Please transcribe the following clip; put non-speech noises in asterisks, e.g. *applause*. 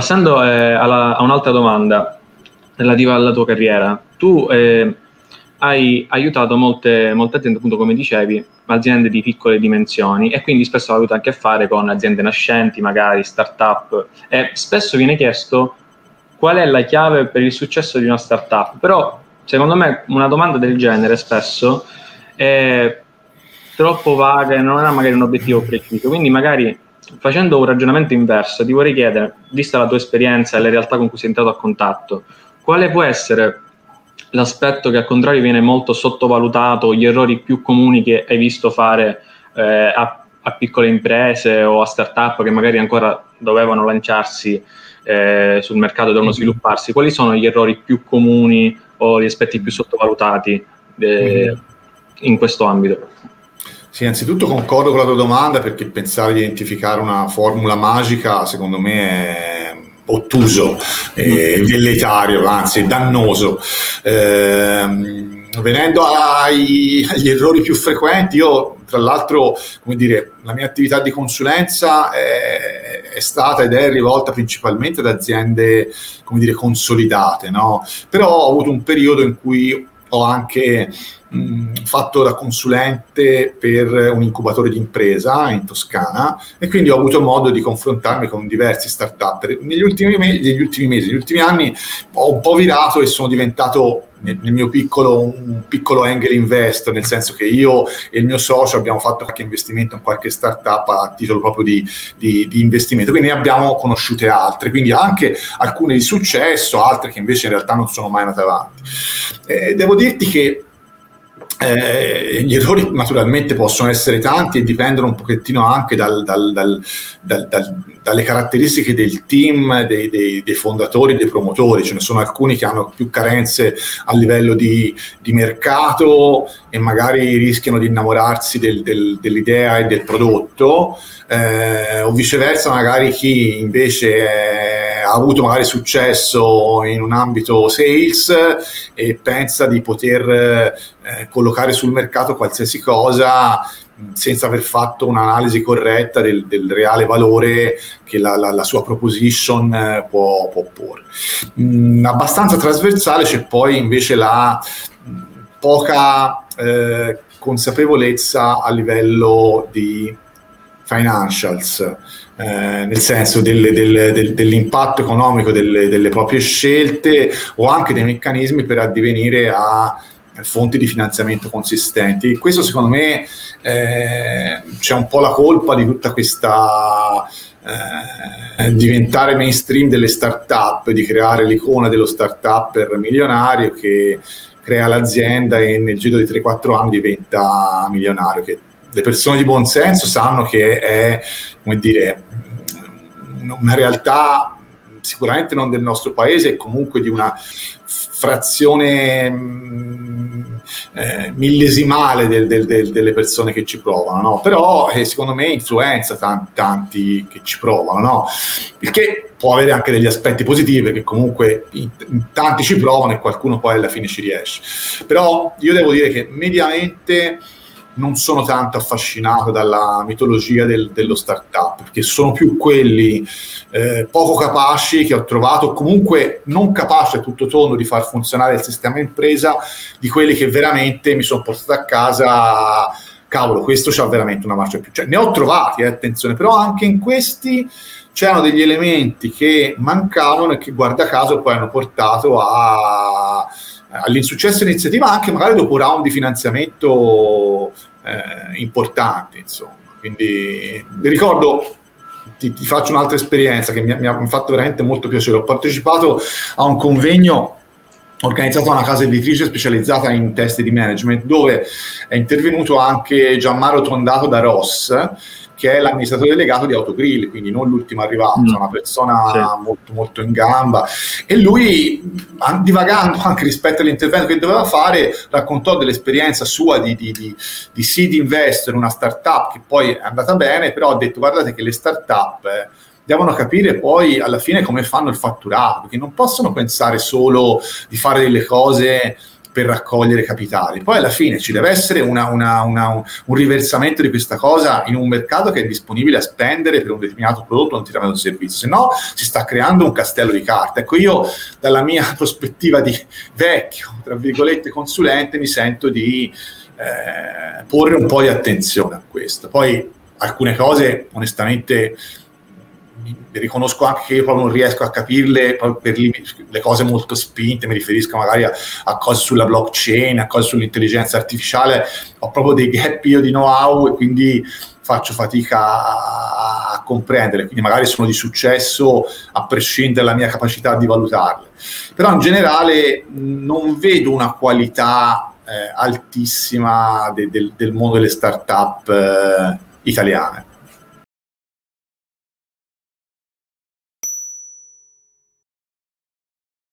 passando eh, alla, a un'altra domanda relativa alla tua carriera, tu eh, hai aiutato molte, molte aziende, appunto come dicevi, aziende di piccole dimensioni e quindi spesso hai avuto anche a fare con aziende nascenti, magari start-up. E spesso viene chiesto qual è la chiave per il successo di una startup, però secondo me una domanda del genere spesso è troppo vaga e non ha magari un obiettivo preciso, quindi magari facendo un ragionamento inverso ti vorrei chiedere, vista la tua esperienza e le realtà con cui sei entrato a contatto, quale può essere l'aspetto che al contrario viene molto sottovalutato, gli errori più comuni che hai visto fare eh, a, a, piccole imprese o a start-up che magari ancora dovevano lanciarsi eh, sul mercato, dovevano mm-hmm. svilupparsi, quali sono gli errori più comuni o gli aspetti più sottovalutati eh, in questo ambito? Sì, innanzitutto concordo con la tua domanda perché pensare di identificare una formula magica secondo me è ottuso, eh, velleitario, anzi dannoso. Eh, venendo ai, agli errori più frequenti, io tra l'altro, come dire, la mia attività di consulenza è, è stata ed è rivolta principalmente ad aziende, come dire, consolidate, no? Però ho avuto un periodo in cui ho anche mh, fatto da consulente per un incubatore di impresa in Toscana e quindi ho avuto modo di confrontarmi con diversi start-up. Negli ultimi, me- negli ultimi mesi, negli ultimi anni ho un po' virato e sono diventato nel, mio piccolo, un piccolo angel investor, nel senso che io e il mio socio abbiamo fatto qualche investimento in qualche startup a titolo proprio di, di, di investimento, quindi ne abbiamo conosciute altre, quindi anche alcune di successo, altre che invece in realtà non sono mai andate avanti. Eh, devo dirti che eh, gli errori naturalmente possono essere tanti e dipendono un pochettino anche dal, dal, dal, dalle caratteristiche del team, dei, dei, dei, fondatori, dei promotori. Ce ne sono alcuni che hanno più carenze a livello di, di mercato e magari rischiano di innamorarsi del, del, dell'idea e del prodotto, eh, o viceversa magari chi invece è, ha avuto magari successo in un ambito sales e pensa di poter eh, collocare sul mercato qualsiasi cosa senza aver fatto un'analisi corretta del, del reale valore che la, la, la sua proposition eh, può, può porre. Mm, abbastanza trasversale c'è poi invece la poca eh, consapevolezza a livello di financials, eh, nel senso delle, delle, del, dell'impatto economico delle, delle, proprie scelte o anche dei meccanismi per addivenire a fonti di finanziamento consistenti. Questo secondo me eh, c'è un po' la colpa di tutta questa eh, diventare mainstream delle start-up, di creare l'icona dello start-up milionario che crea l'azienda e nel giro di 3-4 anni diventa milionario. Che le persone di buon senso sanno che è, come dire, una realtà sicuramente non del nostro paese e comunque di una frazione mm, eh, millesimale del, del, del, delle persone che ci provano, no? però eh, secondo me influenza tanti, tanti che ci provano, no? il che può avere anche degli aspetti positivi perché comunque in, in tanti ci provano e qualcuno poi alla fine ci riesce. Però io devo dire che mediamente non sono tanto affascinato dalla mitologia del, dello startup, perché sono più quelli eh, poco capaci che ho trovato, comunque non capaci a tutto tondo di far funzionare il sistema impresa, di quelli che veramente mi sono portato a casa, cavolo, questo c'ha veramente una marcia più. Cioè, ne ho trovati, eh, attenzione, però anche in questi c'erano degli elementi che mancavano e che guarda caso poi hanno portato a all'insuccesso dell'iniziativa anche magari dopo round di finanziamento eh, importanti. Insomma. Quindi vi ricordo, ti, ti, faccio un'altra esperienza che mi, mi ha fatto veramente molto piacere. Ho partecipato a un convegno organizzato da una casa editrice specializzata in test di management dove è intervenuto anche Gianmaro Tondato da Ross che è l'amministratore delegato di Autogrill, quindi non l'ultimo arrivato, mm. una persona sì. molto, molto in gamba. E lui, divagando anche rispetto all'intervento che doveva fare, raccontò dell'esperienza sua di, di, di, di seed investor in una startup che poi è andata bene, però ha detto guardate che le startup... Eh, devono capire poi alla fine come fanno il fatturato, perché non possono pensare solo di fare delle cose per raccogliere capitali. Poi alla fine ci deve essere una, una, una, un riversamento di questa cosa in un mercato che è disponibile a spendere per un determinato prodotto o un determinato servizio, se no si sta creando un castello di carte. Ecco, io dalla mia *laughs* prospettiva di vecchio, tra virgolette, consulente, mi sento di eh, porre un po' di attenzione a questo. Poi alcune cose, onestamente, riconosco anche che io proprio non riesco a capirle per le cose molto spinte, mi riferisco magari a, a, cose sulla blockchain, a cose sull'intelligenza artificiale, ho proprio dei gap io di know-how e quindi faccio fatica a, a comprendere, quindi magari sono di successo a prescindere dalla mia capacità di valutarle. Però in generale non vedo una qualità eh, altissima de, de, del mondo delle start-up eh, italiane